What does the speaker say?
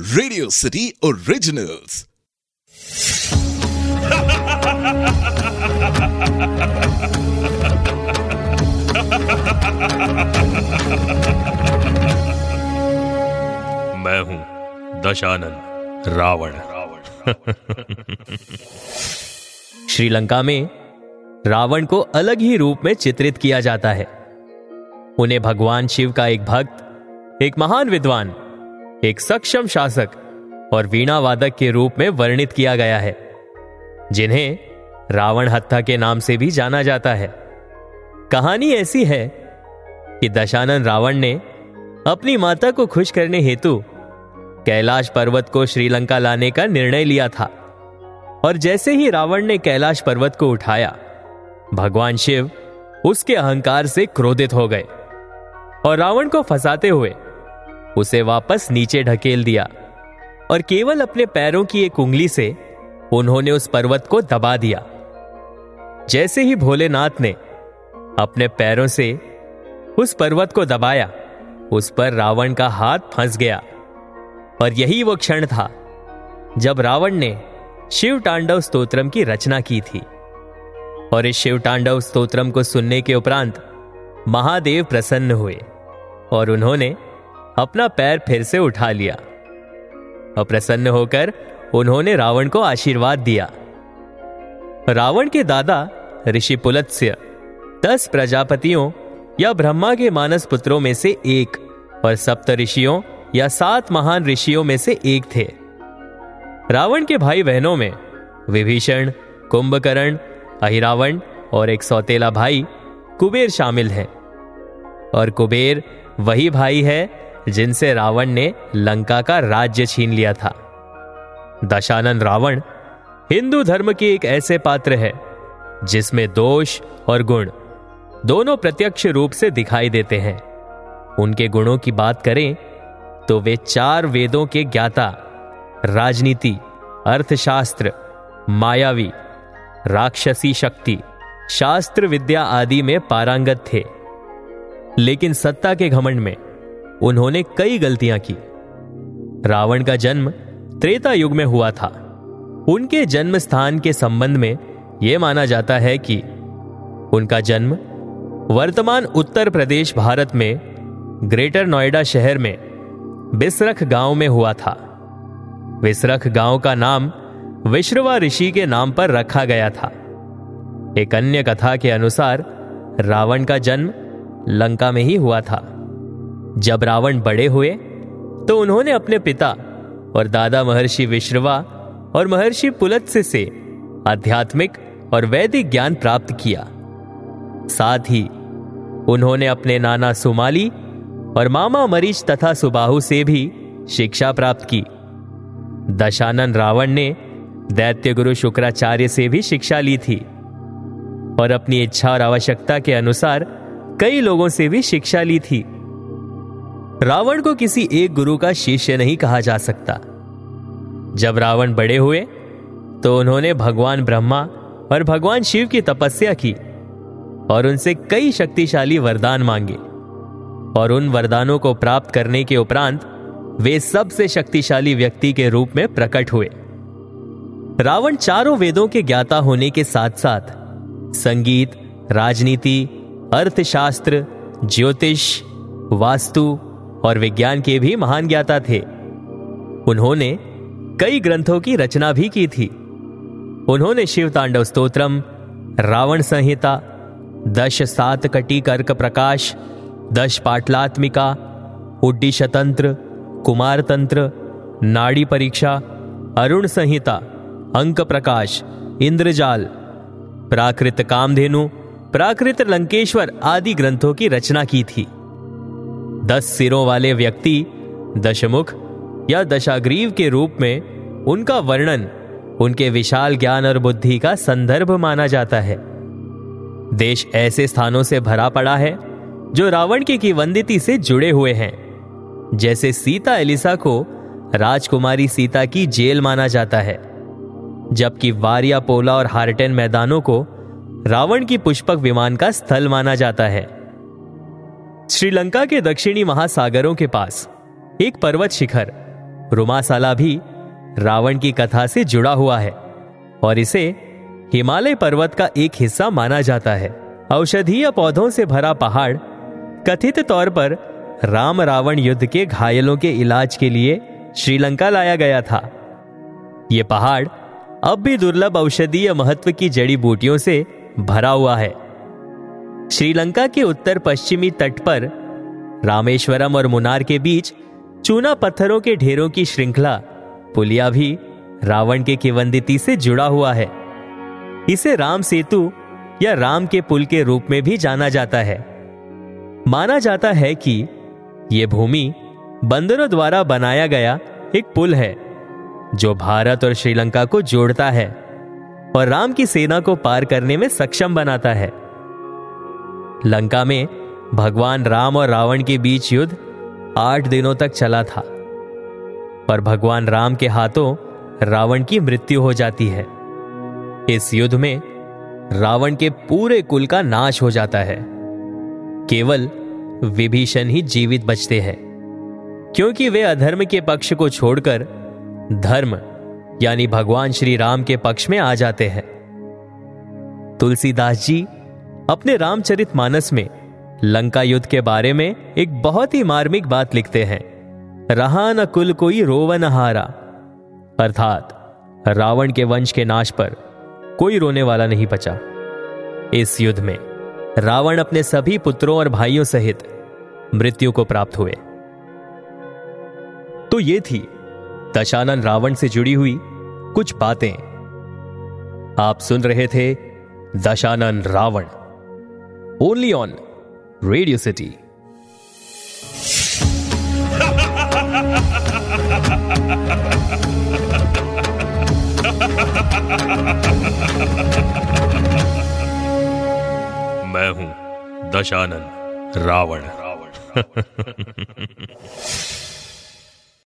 Radio city originals मैं हूँ दशानंद रावण रावण। श्रीलंका में रावण को अलग ही रूप में चित्रित किया जाता है। उन्हें भगवान शिव का एक भक्त एक महान विद्वान एक सक्षम शासक और वीणा वादक के रूप में वर्णित किया गया है, जिन्हें रावण हत्था के नाम से भी जाना जाता है। कहानी ऐसी है कि दशानन रावण ने अपनी माता को खुश करने हेतु कैलाश पर्वत को श्रीलंका लाने का निर्णय लिया था, और जैसे ही रावण ने कैलाश पर्वत को उठाया, भगवान शिव उसके अहंकार से क्रोधित हो गए, और रावण को फंसाते हुए उसे वापस नीचे ढकेल दिया और केवल अपने पैरों की एक उंगली से उन्होंने उस पर्वत को दबा दिया। जैसे ही भोलेनाथ ने अपने पैरों से उस पर्वत को दबाया, उस पर रावण का हाथ फंस गया और यही वो क्षण था जब रावण ने शिव तांडव स्तोत्रम की रचना की थी और इस शिव तांडव स्तोत्रम को सुनने के उपरांत महादेव प्रसन्न हुए और उन्होंने अपना पैर फिर से उठा लिया। और प्रसन्न होकर उन्होंने रावण को आशीर्वाद दिया। रावण के दादा ऋषि पुलत्स्य, दस प्रजापतियों या ब्रह्मा के मानस पुत्रों में से एक और सप्त ऋषियों या सात महान ऋषियों में से एक थे। रावण के भाई बहनों में विभीषण, कुंभकर्ण, अहिरावण और एक सौतेला भाई कुबेर शामिल है। और कुबेर वही भाई है जिनसे रावण ने लंका का राज्य छीन लिया था। दशानन रावण हिंदू धर्म के एक ऐसे पात्र है, जिसमें दोष और गुण दोनों प्रत्यक्ष रूप से दिखाई देते हैं। उनके गुणों की बात करें तो वे चार वेदों के ज्ञाता, राजनीति, अर्थशास्त्र, मायावी, राक्षसी शक्ति, शास्त्र विद्या आदि में पारंगत थे। लेकिन सत्ता के घमंड में उन्होंने कई गलतियाँ की। रावण का जन्म त्रेता युग में हुआ था। उनके जन्म स्थान के संबंध में यह माना जाता है कि उनका जन्म वर्तमान उत्तर प्रदेश, भारत में ग्रेटर नोएडा शहर में बिसरख गाँव में हुआ था। विसरख गाँव का नाम विश्रवा ऋषि के नाम पर रखा गया था। एक अन्य कथा के अनुसार रावण का जन्म लंका में ही हुआ था। जब रावण बड़े हुए तो उन्होंने अपने पिता और दादा महर्षि विश्रवा और महर्षि पुलत्स्य से आध्यात्मिक और वैदिक ज्ञान प्राप्त किया। साथ ही उन्होंने अपने नाना सुमाली और मामा मरीच तथा सुबाहु से भी शिक्षा प्राप्त की। दशानन रावण ने दैत्य गुरु शुक्राचार्य से भी शिक्षा ली थी और अपनी इच्छा और आवश्यकता के अनुसार कई लोगों से भी शिक्षा ली थी। रावण को किसी एक गुरु का शिष्य नहीं कहा जा सकता। जब रावण बड़े हुए तो उन्होंने भगवान ब्रह्मा और भगवान शिव की तपस्या की और उनसे कई शक्तिशाली वरदान मांगे और उन वरदानों को प्राप्त करने के उपरांत वे सबसे शक्तिशाली व्यक्ति के रूप में प्रकट हुए। रावण चारों वेदों के ज्ञाता होने के साथ साथ संगीत, राजनीति, अर्थशास्त्र, ज्योतिष, वास्तु और विज्ञान के भी महान ज्ञाता थे। उन्होंने कई ग्रंथों की रचना भी की थी। उन्होंने शिव तांडव स्त्रोत्रम रावण संहिता, दश सात कटी कर्क प्रकाश, दश पाटलात्मिका उड्डीश तंत्र कुमार तंत्र, नाड़ी परीक्षा, अरुण संहिता, अंक प्रकाश, इंद्रजाल, प्राकृत कामधेनु, प्राकृत लंकेश्वर आदि ग्रंथों की रचना की थी। दस सिरों वाले व्यक्ति दशमुख या दशाग्रीव के रूप में उनका वर्णन, उनके विशाल ज्ञान और बुद्धि का संदर्भ माना जाता है। देश ऐसे स्थानों से भरा पड़ा है, जो रावण की किवंदिती से जुड़े हुए हैं। जैसे सीता एलिसा को राजकुमारी सीता की जेल माना जाता है, जबकि वारिया पोला और हार्टेन मैदानों को रावण की पुष्पक विमान का स्थल माना जाता है। श्रीलंका के दक्षिणी महासागरों के पास एक पर्वत शिखर, रुमासाला भी रावण की कथा से जुड़ा हुआ है और इसे हिमालय पर्वत का एक हिस्सा माना जाता है। औषधीय पौधों से भरा पहाड़ कथित तौर पर राम रावण युद्ध के घायलों के इलाज के लिए श्रीलंका लाया गया था। यह पहाड़ अब भी दुर्लभ औषधीय महत्व की जड़ी बूटियों से भरा हुआ है। श्रीलंका के उत्तर पश्चिमी तट पर रामेश्वरम और मुनार के बीच चूना पत्थरों के ढेरों की श्रृंखला पुलिया भी रावण के किवंदिती से जुड़ा हुआ है। इसे राम सेतु या राम के पुल के रूप में भी जाना जाता है। माना जाता है कि यह भूमि बंदरों द्वारा बनाया गया एक पुल है, जो भारत और श्रीलंका को जोड़ता है और राम की सेना को पार करने में सक्षम बनाता है। लंका में भगवान राम और रावण के बीच युद्ध आठ दिनों तक चला था। पर भगवान राम के हाथों रावण की मृत्यु हो जाती है। इस युद्ध में रावण के पूरे कुल का नाश हो जाता है। केवल विभीषण ही जीवित बचते हैं, क्योंकि वे अधर्म के पक्ष को छोड़कर धर्म, यानी भगवान श्री राम के पक्ष में आ जाते हैं। तुलसीदास जी अपने रामचरित मानस में, लंका युद्ध के बारे में एक बहुत ही मार्मिक बात लिखते हैं। रहा न कुल कोई रोवन हारा। अर्थात, रावण के वंश के नाश पर कोई रोने वाला नहीं बचा। इस युद्ध में, रावण अपने सभी पुत्रों और भाइयों सहित मृत्यु को प्राप्त हुए। तो ये थी, दशानन रावण से जुड़ी हुई कुछ बातें। आप सुन रहे थे Dashanan Ravan. Only on radio city मैं हूँ दशानन रावण रावण।